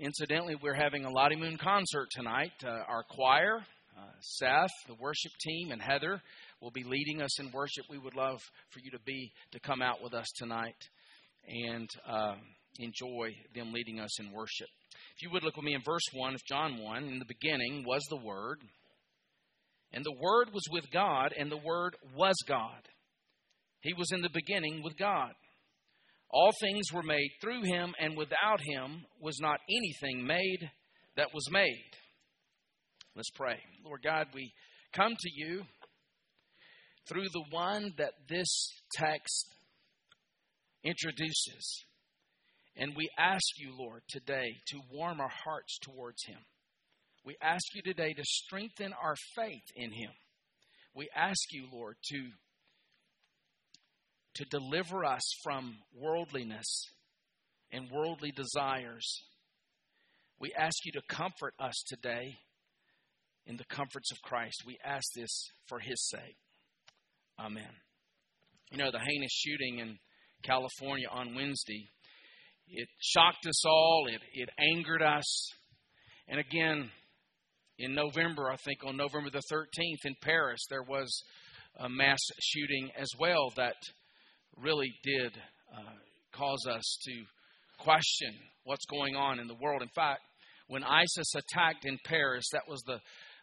incidentally, we're having a Lottie Moon concert tonight. Uh, our choir, uh, Seth, the worship team, and Heather will be leading us in worship. We would love for you to be to come out with us tonight and uh, enjoy them leading us in worship. If you would look with me in verse 1 of John 1, in the beginning was the Word, and the Word was with God, and the Word was God. He was in the beginning with God. All things were made through him, and without him was not anything made that was made. Let's pray. Lord God, we come to you through the one that this text introduces. And we ask you, Lord, today to warm our hearts towards him. We ask you today to strengthen our faith in him. We ask you, Lord, to to deliver us from worldliness and worldly desires. We ask you to comfort us today in the comforts of Christ. We ask this for his sake. Amen. You know, the heinous shooting in California on Wednesday, it shocked us all, it, it angered us. And again, in November, I think on November the 13th in Paris, there was a mass shooting as well that really did uh, cause us to question what's going on in the world. In fact, when ISIS attacked in Paris, that was the,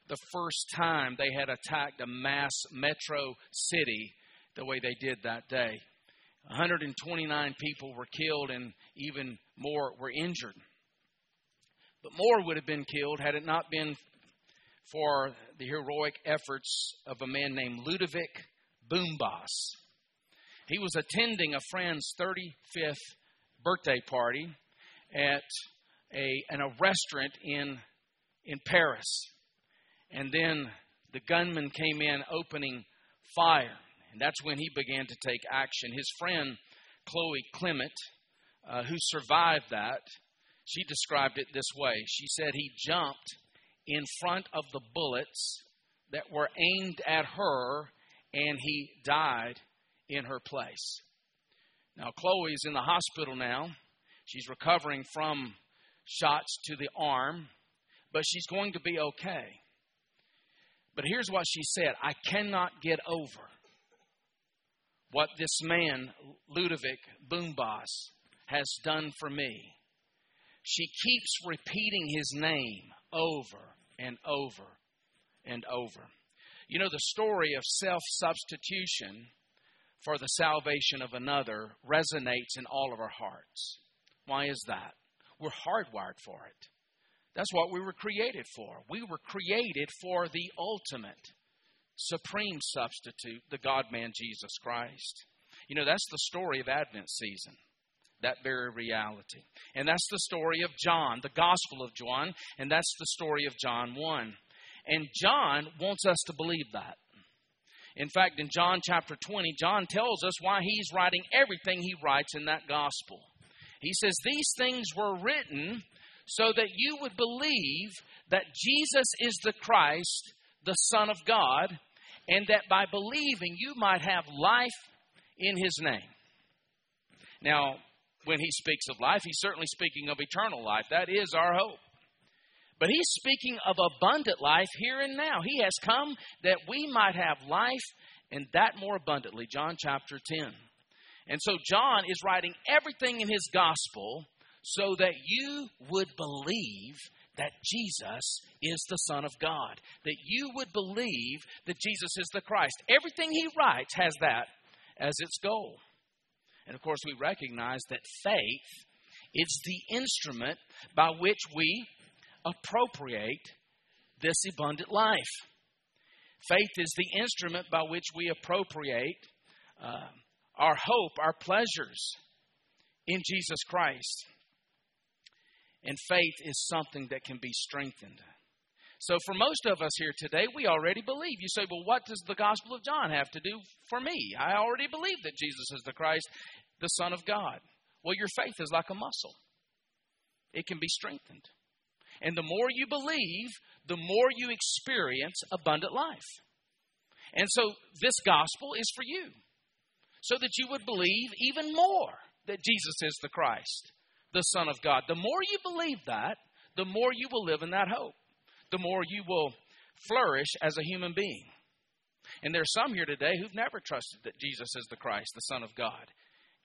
the first time they had attacked a mass metro city the way they did that day. 129 people were killed and even more were injured. But more would have been killed had it not been for the heroic efforts of a man named Ludovic Boumbas. He was attending a friend's 35th birthday party at a, in a restaurant in, in Paris. And then the gunman came in opening fire. And that's when he began to take action. His friend, Chloe Clement, uh, who survived that, she described it this way. She said he jumped in front of the bullets that were aimed at her and he died in her place. Now, Chloe's in the hospital now. She's recovering from shots to the arm, but she's going to be okay. But here's what she said I cannot get over what this man, Ludovic Boumbas, has done for me. She keeps repeating his name over and over and over. You know, the story of self substitution for the salvation of another resonates in all of our hearts. Why is that? We're hardwired for it. That's what we were created for. We were created for the ultimate, supreme substitute, the God man Jesus Christ. You know, that's the story of Advent season, that very reality. And that's the story of John, the Gospel of John, and that's the story of John 1. And John wants us to believe that. In fact, in John chapter 20, John tells us why he's writing everything he writes in that gospel. He says, These things were written so that you would believe that Jesus is the Christ, the Son of God, and that by believing you might have life in his name. Now, when he speaks of life, he's certainly speaking of eternal life. That is our hope. But he's speaking of abundant life here and now. He has come that we might have life and that more abundantly. John chapter 10. And so John is writing everything in his gospel so that you would believe that Jesus is the Son of God, that you would believe that Jesus is the Christ. Everything he writes has that as its goal. And of course, we recognize that faith is the instrument by which we appropriate this abundant life. Faith is the instrument by which we appropriate uh, our hope, our pleasures in Jesus Christ. And faith is something that can be strengthened. So, for most of us here today, we already believe. You say, well, what does the Gospel of John have to do for me? I already believe that Jesus is the Christ, the Son of God. Well, your faith is like a muscle, it can be strengthened. And the more you believe, the more you experience abundant life. And so this gospel is for you, so that you would believe even more that Jesus is the Christ, the Son of God. The more you believe that, the more you will live in that hope. The more you will flourish as a human being. And there are some here today who've never trusted that Jesus is the Christ, the Son of God.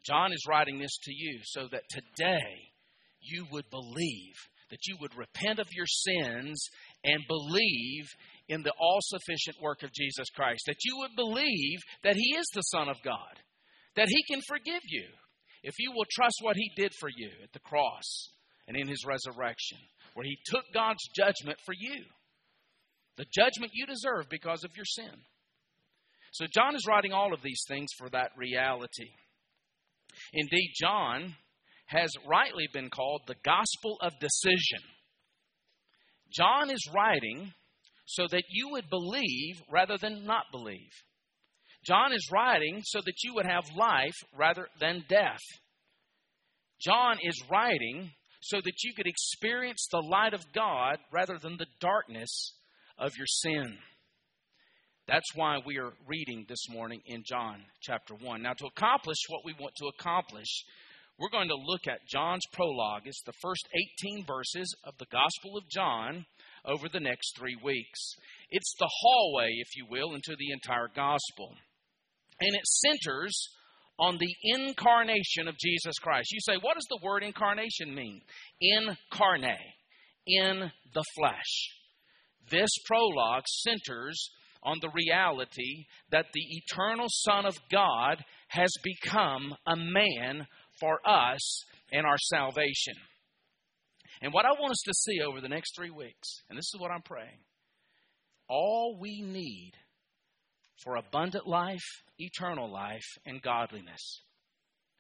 John is writing this to you so that today you would believe, that you would repent of your sins and believe in the all sufficient work of Jesus Christ, that you would believe that He is the Son of God, that He can forgive you if you will trust what He did for you at the cross and in His resurrection, where He took God's judgment for you, the judgment you deserve because of your sin. So, John is writing all of these things for that reality. Indeed, John has rightly been called the gospel of decision. John is writing so that you would believe rather than not believe. John is writing so that you would have life rather than death. John is writing so that you could experience the light of God rather than the darkness of your sin. That's why we are reading this morning in John chapter 1. Now, to accomplish what we want to accomplish, we're going to look at John's prologue. It's the first 18 verses of the Gospel of John over the next three weeks. It's the hallway, if you will, into the entire Gospel. And it centers on the incarnation of Jesus Christ. You say, what does the word incarnation mean? Incarnate, in the flesh. This prologue centers on the reality that the eternal Son of God has become a man for us and our salvation. And what I want us to see over the next three weeks, and this is what I'm praying all we need for abundant life, eternal life, and godliness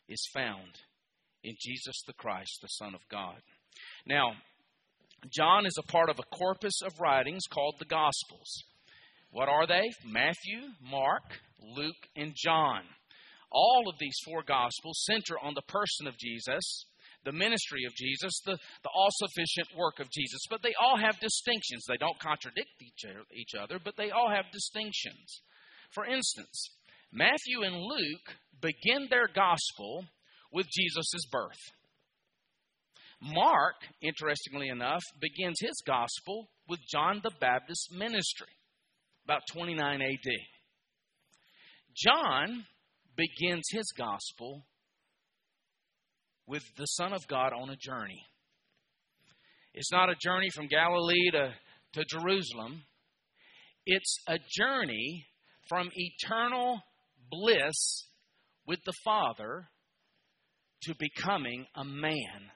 is found in Jesus the Christ, the Son of God. Now, John is a part of a corpus of writings called the Gospels. What are they? Matthew, Mark, Luke, and John. All of these four Gospels center on the person of Jesus, the ministry of Jesus, the, the all sufficient work of Jesus. But they all have distinctions. They don't contradict each, other, but they all have distinctions. For instance, Matthew and Luke begin their Gospel with Jesus' birth. Mark, interestingly enough, begins his Gospel with John the Baptist's ministry about 29 AD. John begins his gospel with the Son of God on a journey. It's not a journey from Galilee to, to Jerusalem, it's a journey from eternal bliss with the Father to becoming a man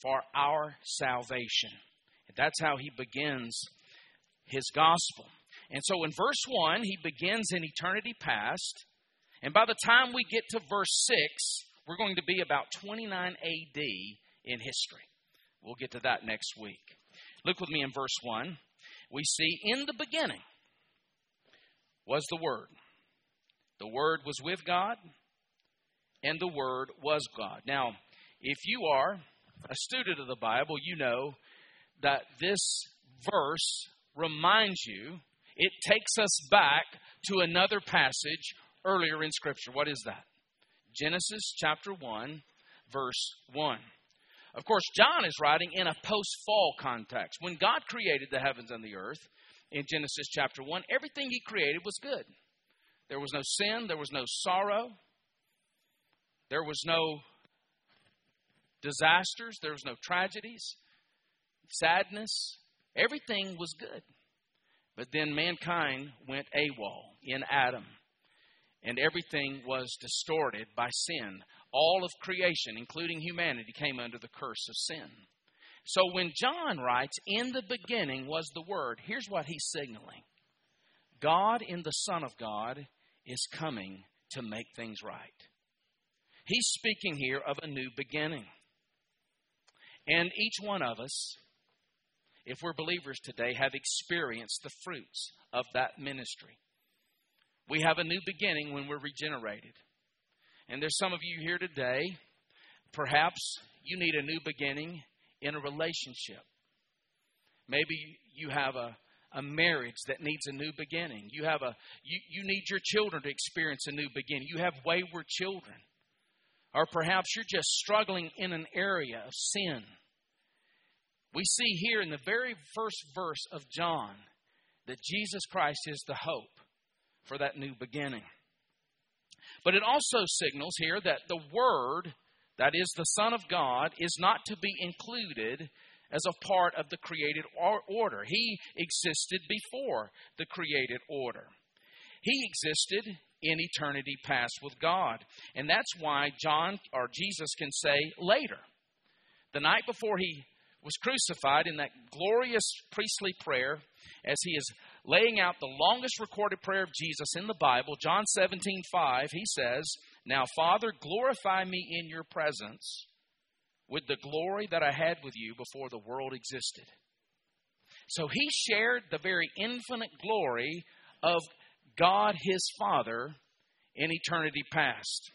for our salvation. That's how he begins his gospel. And so in verse 1, he begins in eternity past. And by the time we get to verse 6, we're going to be about 29 AD in history. We'll get to that next week. Look with me in verse 1. We see in the beginning was the Word. The Word was with God, and the Word was God. Now, if you are a student of the Bible, you know that this verse reminds you it takes us back to another passage earlier in Scripture. What is that? Genesis chapter 1, verse 1. Of course, John is writing in a post fall context. When God created the heavens and the earth in Genesis chapter 1, everything he created was good. There was no sin, there was no sorrow, there was no disasters, there was no tragedies, sadness. Everything was good. But then mankind went AWOL in Adam, and everything was distorted by sin. All of creation, including humanity, came under the curse of sin. So when John writes, In the beginning was the Word, here's what he's signaling God in the Son of God is coming to make things right. He's speaking here of a new beginning. And each one of us if we're believers today, have experienced the fruits of that ministry. We have a new beginning when we're regenerated. And there's some of you here today, perhaps you need a new beginning in a relationship. Maybe you have a, a marriage that needs a new beginning. You have a you, you need your children to experience a new beginning. You have wayward children. or perhaps you're just struggling in an area of sin. We see here in the very first verse of John that Jesus Christ is the hope for that new beginning. But it also signals here that the Word, that is the Son of God, is not to be included as a part of the created order. He existed before the created order. He existed in eternity past with God. And that's why John or Jesus can say later, the night before he was crucified, in that glorious priestly prayer, as he is laying out the longest recorded prayer of Jesus in the Bible, John 17, 5, he says, Now, Father, glorify me in your presence with the glory that I had with you before the world existed. So he shared the very infinite glory of God his Father in eternity past.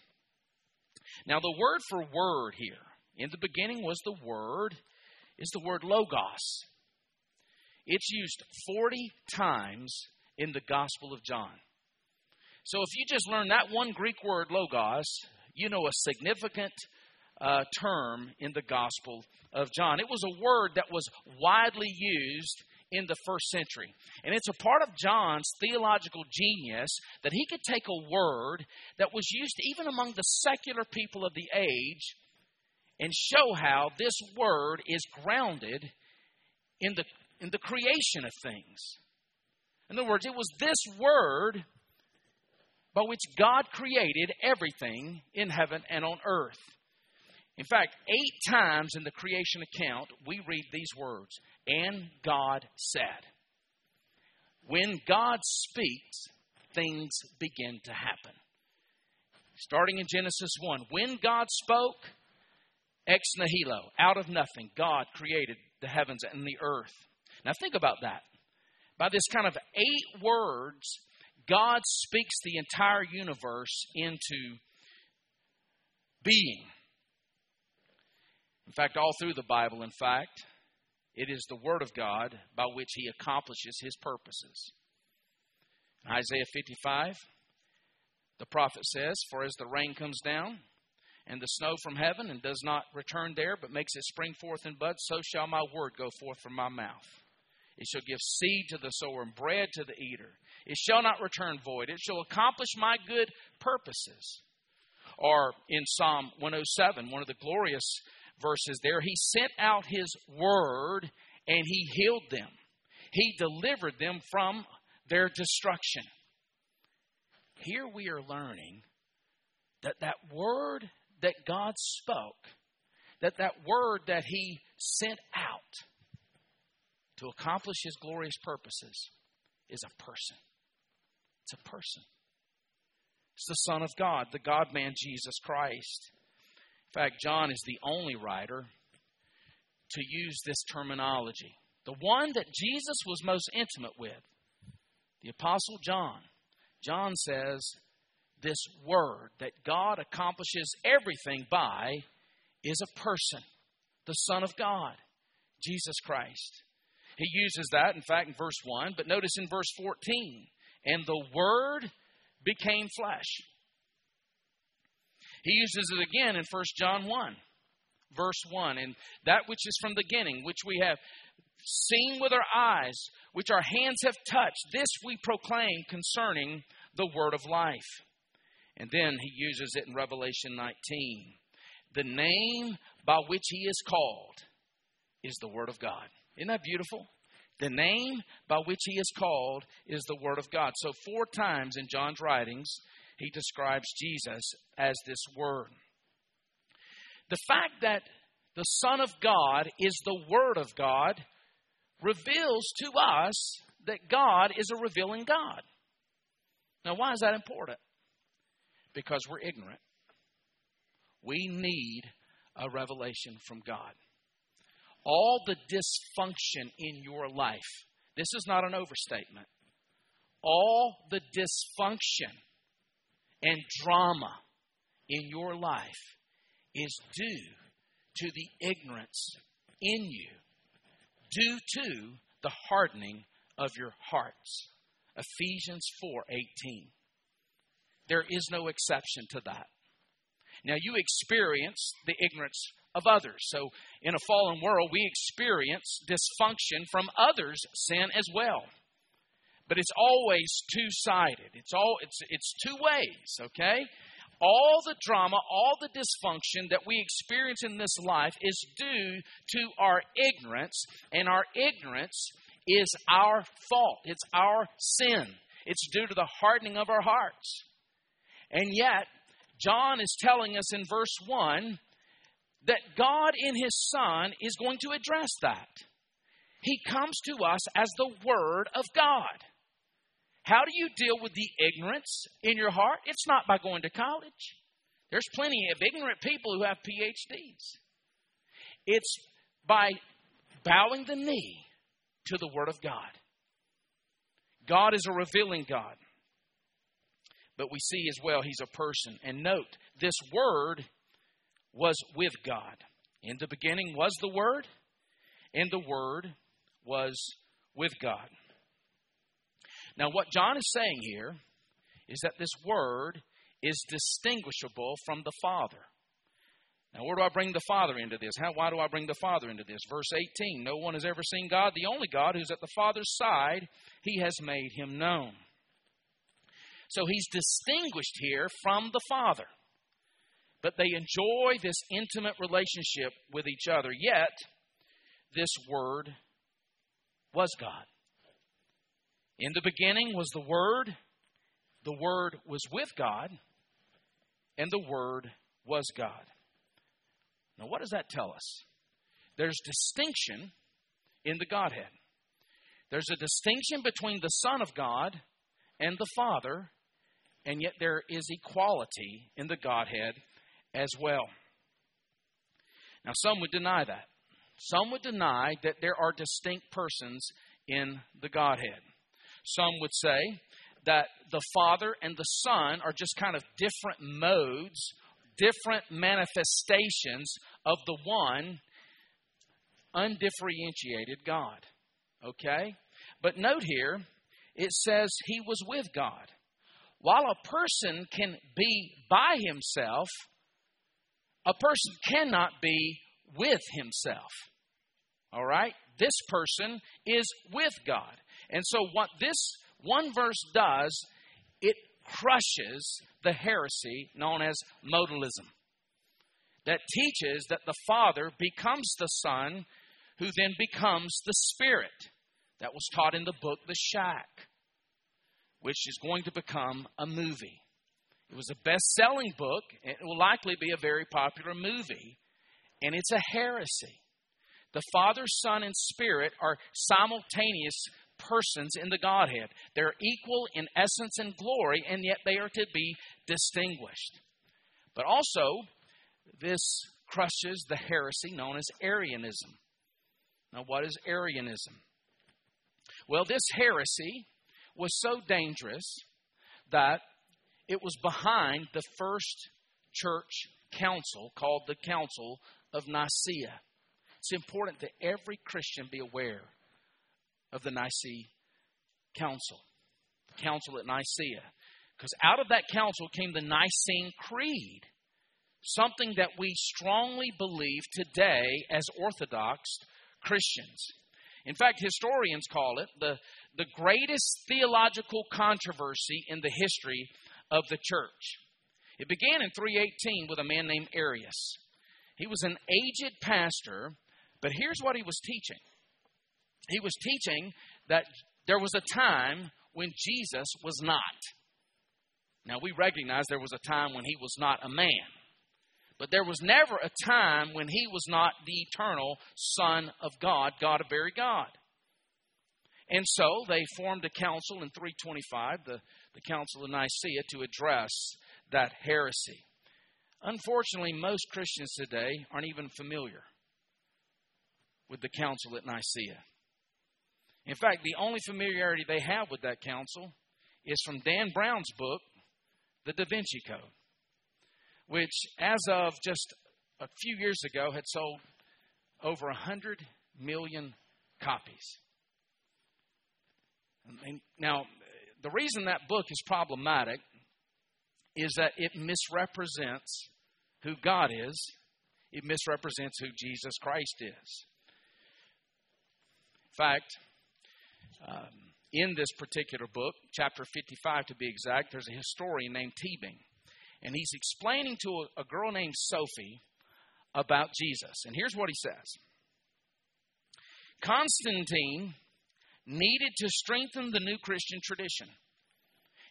Now, the word for word here, in the beginning was the word, is the word logos. It's used 40 times in the Gospel of John. So if you just learn that one Greek word, logos, you know a significant uh, term in the Gospel of John. It was a word that was widely used in the first century. And it's a part of John's theological genius that he could take a word that was used even among the secular people of the age and show how this word is grounded in the, in the creation of things. In other words, it was this word by which God created everything in heaven and on earth. In fact, eight times in the creation account, we read these words And God said. When God speaks, things begin to happen. Starting in Genesis 1, when God spoke, ex nihilo, out of nothing, God created the heavens and the earth. Now think about that. By this kind of eight words, God speaks the entire universe into being. In fact, all through the Bible, in fact, it is the Word of God by which He accomplishes His purposes. In Isaiah 55, the prophet says, For as the rain comes down and the snow from heaven and does not return there, but makes it spring forth and bud, so shall my word go forth from my mouth. It shall give seed to the sower and bread to the eater. It shall not return void. It shall accomplish my good purposes. Or in Psalm 107, one of the glorious verses there, he sent out his word and he healed them. He delivered them from their destruction. Here we are learning that that word that God spoke, that that word that he sent out to accomplish his glorious purposes is a person. It's a person. It's the Son of God, the God man Jesus Christ. In fact, John is the only writer to use this terminology. The one that Jesus was most intimate with, the Apostle John. John says, This word that God accomplishes everything by is a person, the Son of God, Jesus Christ. He uses that, in fact, in verse 1, but notice in verse 14, and the Word became flesh he uses it again in 1 John 1, verse 1. And that which is from the beginning, which we have seen with our eyes, which our hands have touched, this we proclaim concerning the word of life. And then he uses it in Revelation 19. The name by which he is called is the Word of God. Isn't that beautiful? The name by which he is called is the Word of God. So, four times in John's writings, he describes Jesus as this Word. The fact that the Son of God is the Word of God reveals to us that God is a revealing God. Now, why is that important? Because we're ignorant. We need a revelation from God. All the dysfunction in your life, this is not an overstatement. All the dysfunction and drama in your life is due to the ignorance in you, due to the hardening of your hearts. Ephesians 4:18. There is no exception to that. Now, you experience the ignorance of others. So, in a fallen world, we experience dysfunction from others' sin as well. But it's always two sided. It's all it's it's two ways, okay? All the drama, all the dysfunction that we experience in this life is due to our ignorance, and our ignorance is our fault. It's our sin. It's due to the hardening of our hearts. And yet, John is telling us in verse 1 that God in His Son is going to address that. He comes to us as the Word of God. How do you deal with the ignorance in your heart? It's not by going to college. There's plenty of ignorant people who have PhDs. It's by bowing the knee to the Word of God. God is a revealing God. But we see as well He's a person. And note, this Word was with God. In the beginning was the Word, and the Word was with God. Now, what John is saying here is that this Word is distinguishable from the Father. Now, where do I bring the Father into this? How, why do I bring the Father into this? Verse 18 No one has ever seen God, the only God who's at the Father's side, he has made him known. So he's distinguished here from the Father. But they enjoy this intimate relationship with each other. Yet, this Word was God. In the beginning was the Word, the Word was with God, and the Word was God. Now, what does that tell us? There's distinction in the Godhead. There's a distinction between the Son of God and the Father, and yet there is equality in the Godhead as well. Now, some would deny that. Some would deny that there are distinct persons in the Godhead. Some would say that the Father and the Son are just kind of different modes different manifestations of the one undifferentiated God. Okay? But note here, it says he was with God. While a person can be by himself, a person cannot be with himself. All right? This person is with God. And so, what this one verse does, it crushes the heresy known as modalism that teaches that the Father becomes the Son, who then becomes the Spirit. That was taught in the book The Shack, which is going to become a movie. It was a best selling book, it will likely be a very popular movie, and it's a heresy. The Father, Son, and Spirit are simultaneous persons in the Godhead. They're equal in essence and glory, and yet they are to be distinguished. But also, this crushes the heresy known as Arianism. Now, what is Arianism? Well, this heresy was so dangerous that it was behind the first church council called the Council of Nicaea. It's important that every Christian be aware of the Nicene Council, the Council at Nicaea. Because out of that council came the Nicene Creed, something that we strongly believe today as Orthodox Christians. In fact, historians call it the, the greatest theological controversy in the history of the church. It began in 318 with a man named Arius. He was an aged pastor, but here's what he was teaching he was teaching that there was a time when Jesus was not. Now, we recognize there was a time when he was not a man, but there was never a time when he was not the eternal Son of God, God of very God. And so they formed a council in 325, the, the Council of Nicaea, to address that heresy. Unfortunately, most Christians today aren't even familiar with the Council at Nicaea. In fact, the only familiarity they have with that council is from Dan Brown's book, The Da Vinci Code, which, as of just a few years ago, had sold over 100 million copies. Now, the reason that book is problematic is that it misrepresents who God is, it misrepresents who Jesus Christ is. In fact, um, in this particular book, chapter 55 to be exact, there's a historian named Teabing. And he's explaining to a, a girl named Sophie about Jesus. And here's what he says Constantine needed to strengthen the new Christian tradition.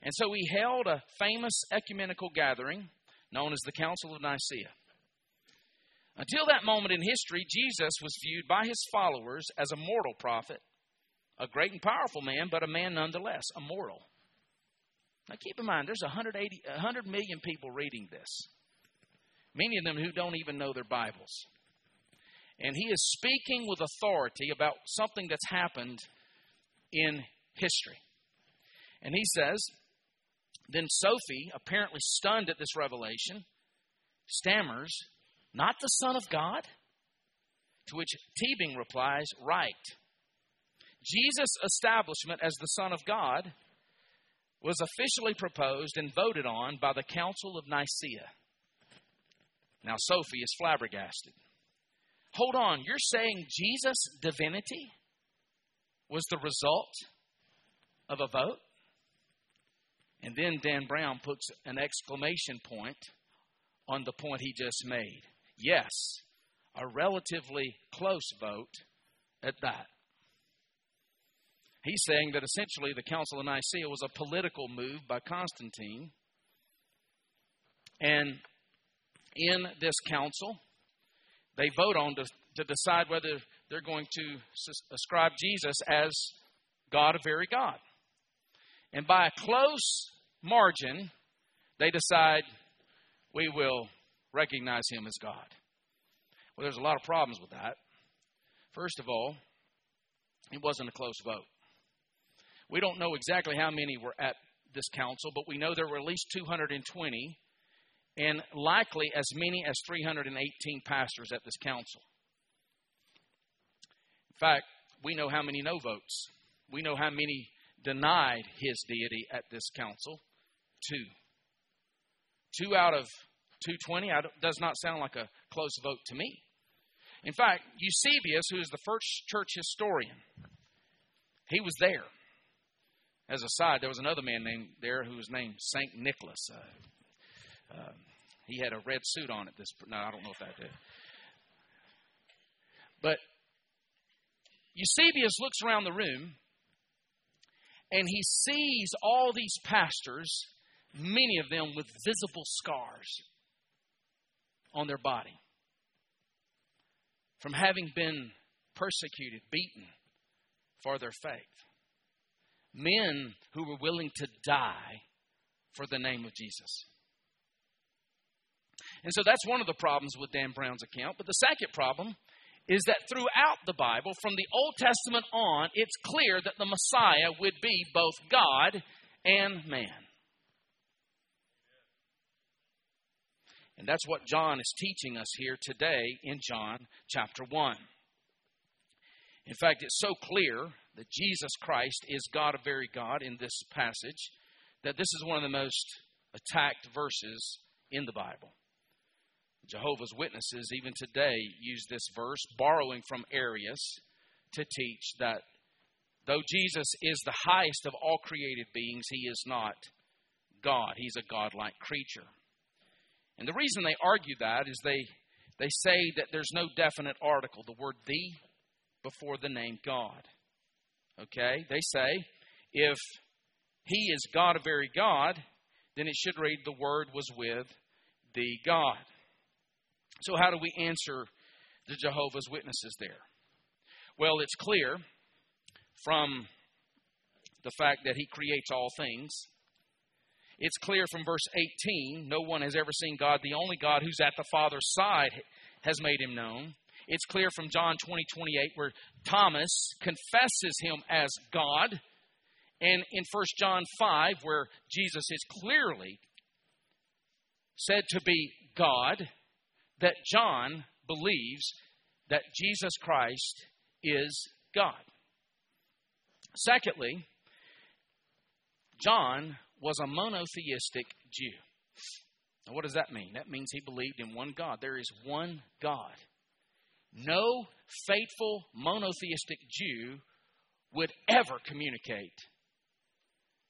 And so he held a famous ecumenical gathering known as the Council of Nicaea. Until that moment in history, Jesus was viewed by his followers as a mortal prophet, a great and powerful man, but a man nonetheless, a mortal. Now keep in mind, there's 180, 100 million people reading this, many of them who don't even know their Bibles. And he is speaking with authority about something that's happened in history. And he says, Then Sophie, apparently stunned at this revelation, stammers, Not the Son of God? To which Teabing replies, Right. Jesus' establishment as the Son of God was officially proposed and voted on by the Council of Nicaea. Now, Sophie is flabbergasted. Hold on, you're saying Jesus' divinity was the result of a vote? And then Dan Brown puts an exclamation point on the point he just made. Yes, a relatively close vote at that. He's saying that essentially the Council of Nicaea was a political move by Constantine. And in this council, they vote on to, to decide whether they're going to ascribe Jesus as God, a very God. And by a close margin, they decide we will recognize him as God. Well, there's a lot of problems with that. First of all, it wasn't a close vote. We don't know exactly how many were at this council, but we know there were at least 220 and likely as many as 318 pastors at this council. Fact, we know how many no votes. We know how many denied his deity at this council. Two. Two out of 220 does not sound like a close vote to me. In fact, Eusebius, who is the first church historian, he was there. As a side, there was another man named there who was named Saint Nicholas. Uh, um, he had a red suit on at this. No, I don't know if that did. But Eusebius looks around the room and he sees all these pastors, many of them with visible scars on their body from having been persecuted, beaten for their faith. Men who were willing to die for the name of Jesus. And so that's one of the problems with Dan Brown's account. But the second problem is that throughout the Bible, from the Old Testament on, it's clear that the Messiah would be both God and man. And that's what John is teaching us here today in John chapter 1. In fact, it's so clear that Jesus Christ is God, a very God, in this passage, that this is one of the most attacked verses in the Bible. Jehovah's Witnesses, even today, use this verse, borrowing from Arius, to teach that though Jesus is the highest of all created beings, he is not God. He's a godlike creature. And the reason they argue that is they, they say that there's no definite article, the word the, before the name God. Okay? They say if he is God, a very God, then it should read the word was with the God. So, how do we answer the Jehovah's Witnesses there? Well, it's clear from the fact that He creates all things. It's clear from verse 18 no one has ever seen God. The only God who's at the Father's side has made him known. It's clear from John 20, 28, where Thomas confesses him as God. And in 1 John 5, where Jesus is clearly said to be God that John believes that Jesus Christ is God. Secondly, John was a monotheistic Jew. Now, what does that mean? That means he believed in one God. There is one God. No faithful monotheistic Jew would ever communicate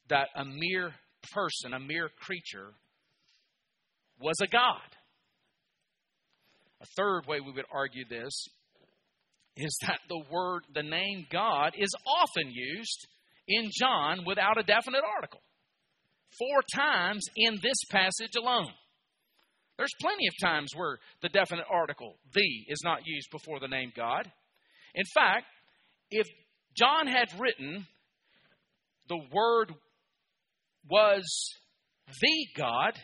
that a mere person, a mere creature, was a God. A third way we would argue this is that the word, the name God, is often used in John without a definite article. Four times in this passage alone. There's plenty of times where the definite article, the, is not used before the name God. In fact, if John had written the word was the God,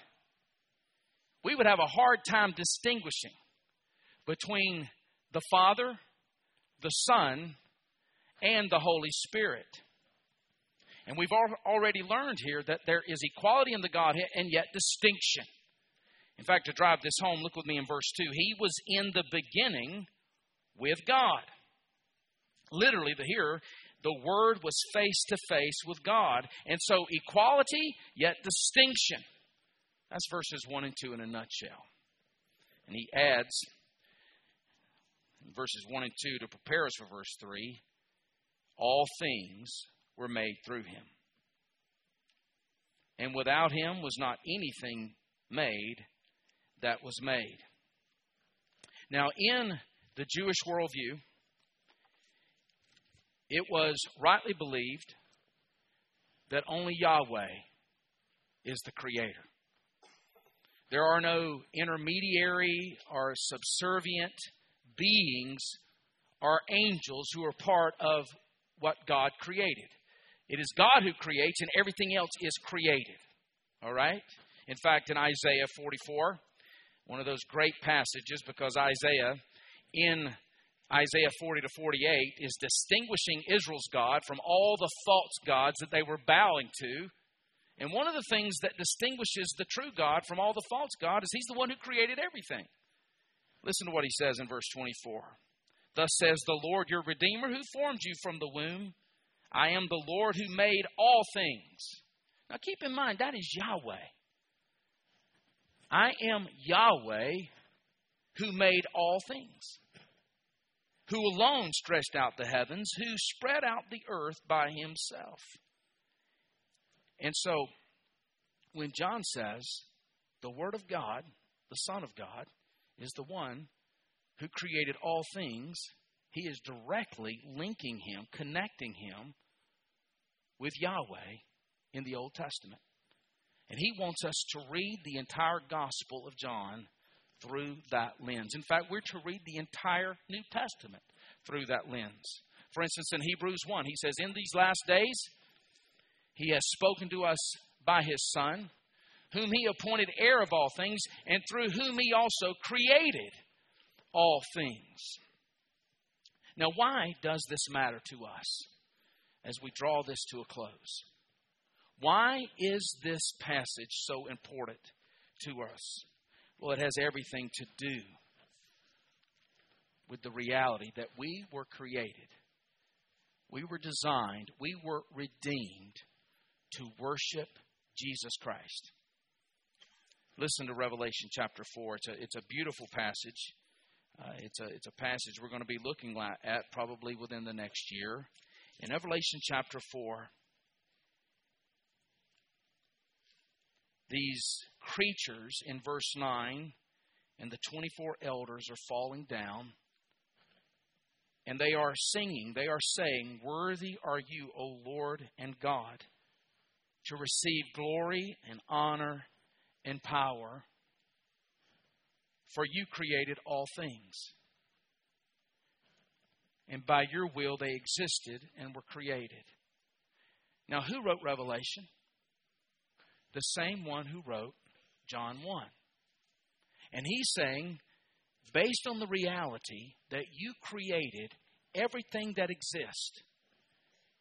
we would have a hard time distinguishing between the Father, the Son, and the Holy Spirit. And we've already learned here that there is equality in the Godhead and yet distinction. In fact, to drive this home, look with me in verse 2. He was in the beginning with God. Literally, the hearer, the Word was face to face with God. And so, equality, yet distinction. That's verses 1 and 2 in a nutshell. And he adds, verses 1 and 2 to prepare us for verse 3 all things were made through him. And without him was not anything made that was made. Now, in the Jewish worldview, it was rightly believed that only Yahweh is the creator. There are no intermediary or subservient beings are angels who are part of what God created. It is God who creates, and everything else is created. All right? In fact, in Isaiah 44, one of those great passages because Isaiah, in Isaiah 40 to 48, is distinguishing Israel's God from all the false gods that they were bowing to. And one of the things that distinguishes the true God from all the false God is He's the one who created everything. Listen to what He says in verse 24. Thus says the Lord your Redeemer, who formed you from the womb. I am the Lord who made all things. Now keep in mind, that is Yahweh. I am Yahweh who made all things, who alone stretched out the heavens, who spread out the earth by himself. And so, when John says the Word of God, the Son of God, is the one who created all things, he is directly linking him, connecting him with Yahweh in the Old Testament. And he wants us to read the entire Gospel of John through that lens. In fact, we're to read the entire New Testament through that lens. For instance, in Hebrews 1, he says, In these last days, he has spoken to us by his Son, whom he appointed heir of all things, and through whom he also created all things. Now, why does this matter to us as we draw this to a close? Why is this passage so important to us? Well, it has everything to do with the reality that we were created, we were designed, we were redeemed to worship Jesus Christ. Listen to Revelation chapter 4. It's a, it's a beautiful passage. Uh, it's, a, it's a passage we're going to be looking at probably within the next year. In Revelation chapter 4, these creatures in verse 9 and the 24 elders are falling down and they are singing, they are saying, Worthy are you, O Lord and God, to receive glory and honor and power, for you created all things. And by your will they existed and were created. Now, who wrote Revelation? the same one who wrote John 1. And he's saying, based on the reality that you created everything that exists,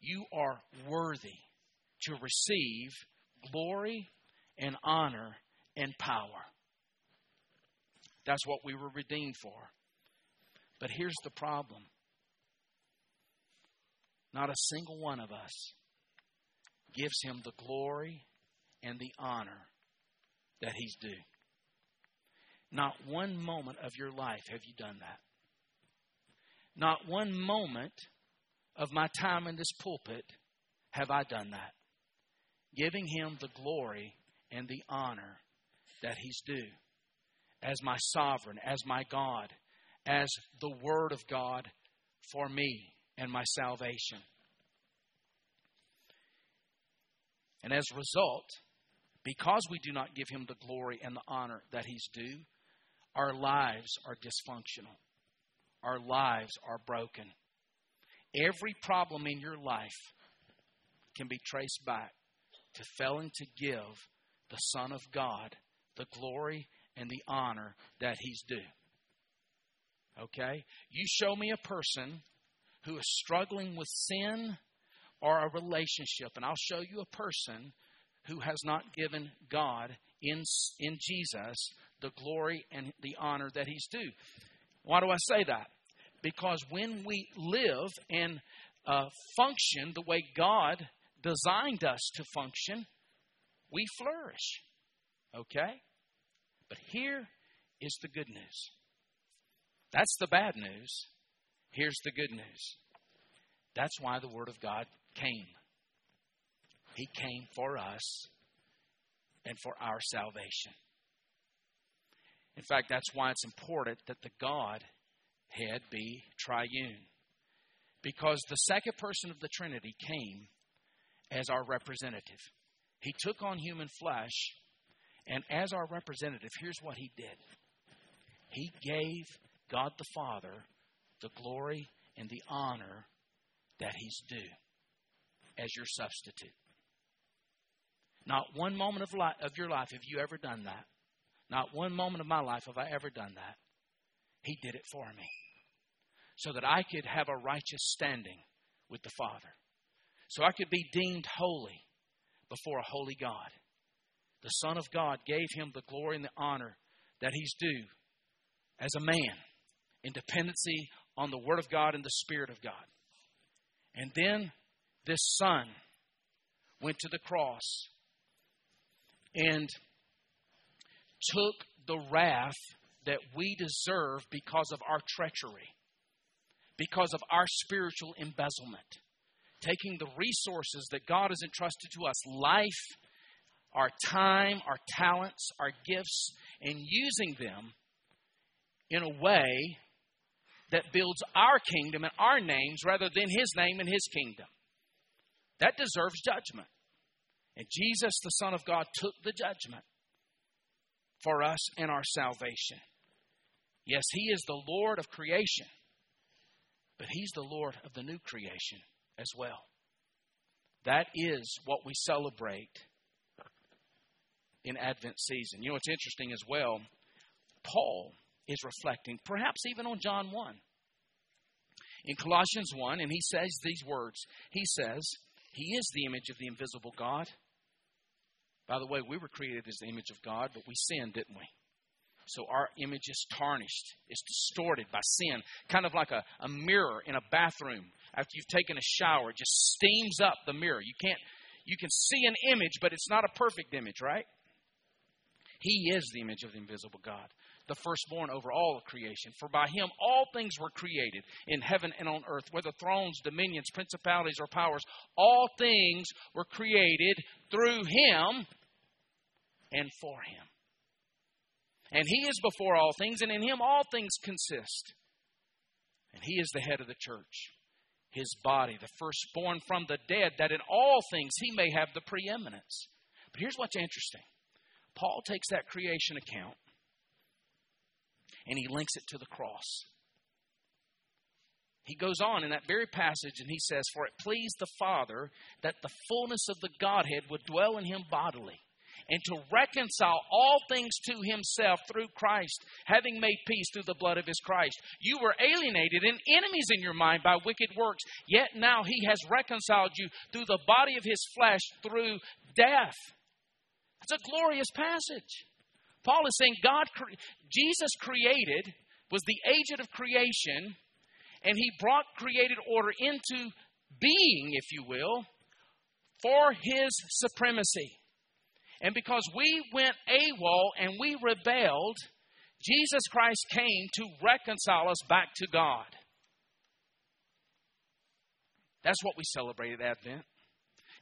you are worthy to receive glory and honor and power. That's what we were redeemed for. But here's the problem not a single one of us gives him the glory and the honor that he's due. Not one moment of your life have you done that. Not one moment of my time in this pulpit have I done that. Giving him the glory and the honor that he's due as my sovereign, as my God, as the Word of God for me and my salvation. And as a result, because we do not give him the glory and the honor that he's due, our lives are dysfunctional. Our lives are broken. Every problem in your life can be traced back to failing to give the Son of God the glory and the honor that he's due. Okay? You show me a person who is struggling with sin or a relationship, and I'll show you a person who has not given God in, in Jesus the glory and the honor that he's due. Why do I say that? Because when we live and uh, function the way God designed us to function, we flourish. Okay? But here is the good news. That's the bad news. Here's the good news. That's why the Word of God came. He came for us and for our salvation. In fact, that's why it's important that the Godhead be triune. Because the second person of the Trinity came as our representative. He took on human flesh and as our representative, here's what he did He gave God the Father the glory and the honor that he's due as your substitute. Not one moment of, life, of your life have you ever done that. Not one moment of my life have I ever done that. He did it for me so that I could have a righteous standing with the Father, so I could be deemed holy before a holy God the Son of God gave him the glory and the honor that he's due as a man in dependency on the Word of God and the Spirit of God. And then this Son went to the cross and took the wrath that we deserve because of our treachery, because of our spiritual embezzlement. Taking the resources that God has entrusted to us life, our time, our talents, our gifts, and using them in a way that builds our kingdom and our names rather than His name and His kingdom. That deserves judgment. And Jesus, the Son of God, took the judgment for us and our salvation. Yes, He is the Lord of creation, but He's the Lord of the new creation as well. That is what we celebrate in Advent season. You know, it's interesting as well. Paul is reflecting, perhaps even on John 1. In Colossians 1, and he says these words He says, He is the image of the invisible God. By the way, we were created as the image of God, but we sinned, didn't we? So our image is tarnished, it's distorted by sin, kind of like a, a mirror in a bathroom. After you've taken a shower, it just steams up the mirror. You can't you can see an image, but it's not a perfect image, right? He is the image of the invisible God, the firstborn over all of creation. For by him all things were created in heaven and on earth, whether thrones, dominions, principalities, or powers. All things were created through him and for him. And he is before all things, and in him all things consist. And he is the head of the church, his body, the firstborn from the dead, that in all things he may have the preeminence. But here's what's interesting Paul takes that creation account and he links it to the cross. He goes on in that very passage and he says, For it pleased the Father that the fullness of the Godhead would dwell in him bodily, and to reconcile all things to himself through Christ, having made peace through the blood of his Christ. You were alienated and enemies in your mind by wicked works, yet now he has reconciled you through the body of his flesh through death it's a glorious passage. Paul is saying God, Jesus created, was the agent of creation, and he brought created order into being, if you will, for his supremacy. And because we went AWOL and we rebelled, Jesus Christ came to reconcile us back to God. That's what we celebrate at Advent.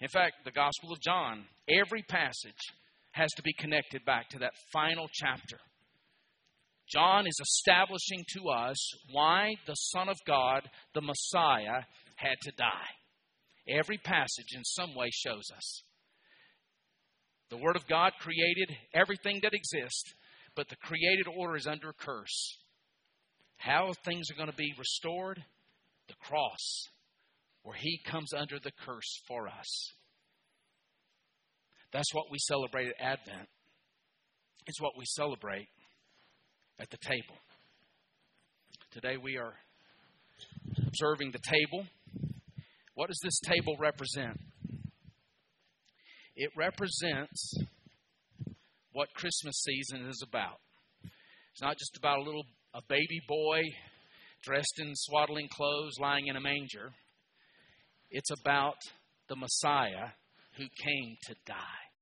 In fact, the Gospel of John, every passage has to be connected back to that final chapter. John is establishing to us why the Son of God, the Messiah, had to die. Every passage in some way shows us. The Word of God created everything that exists, but the created order is under a curse. How things are going to be restored? The cross, where He comes under the curse for us. That's what we celebrate at Advent. It's what we celebrate at the table. Today we are observing the table. What does this table represent? It represents what Christmas season is about. It's not just about a little a baby boy dressed in swaddling clothes lying in a manger. It's about the Messiah who came to die.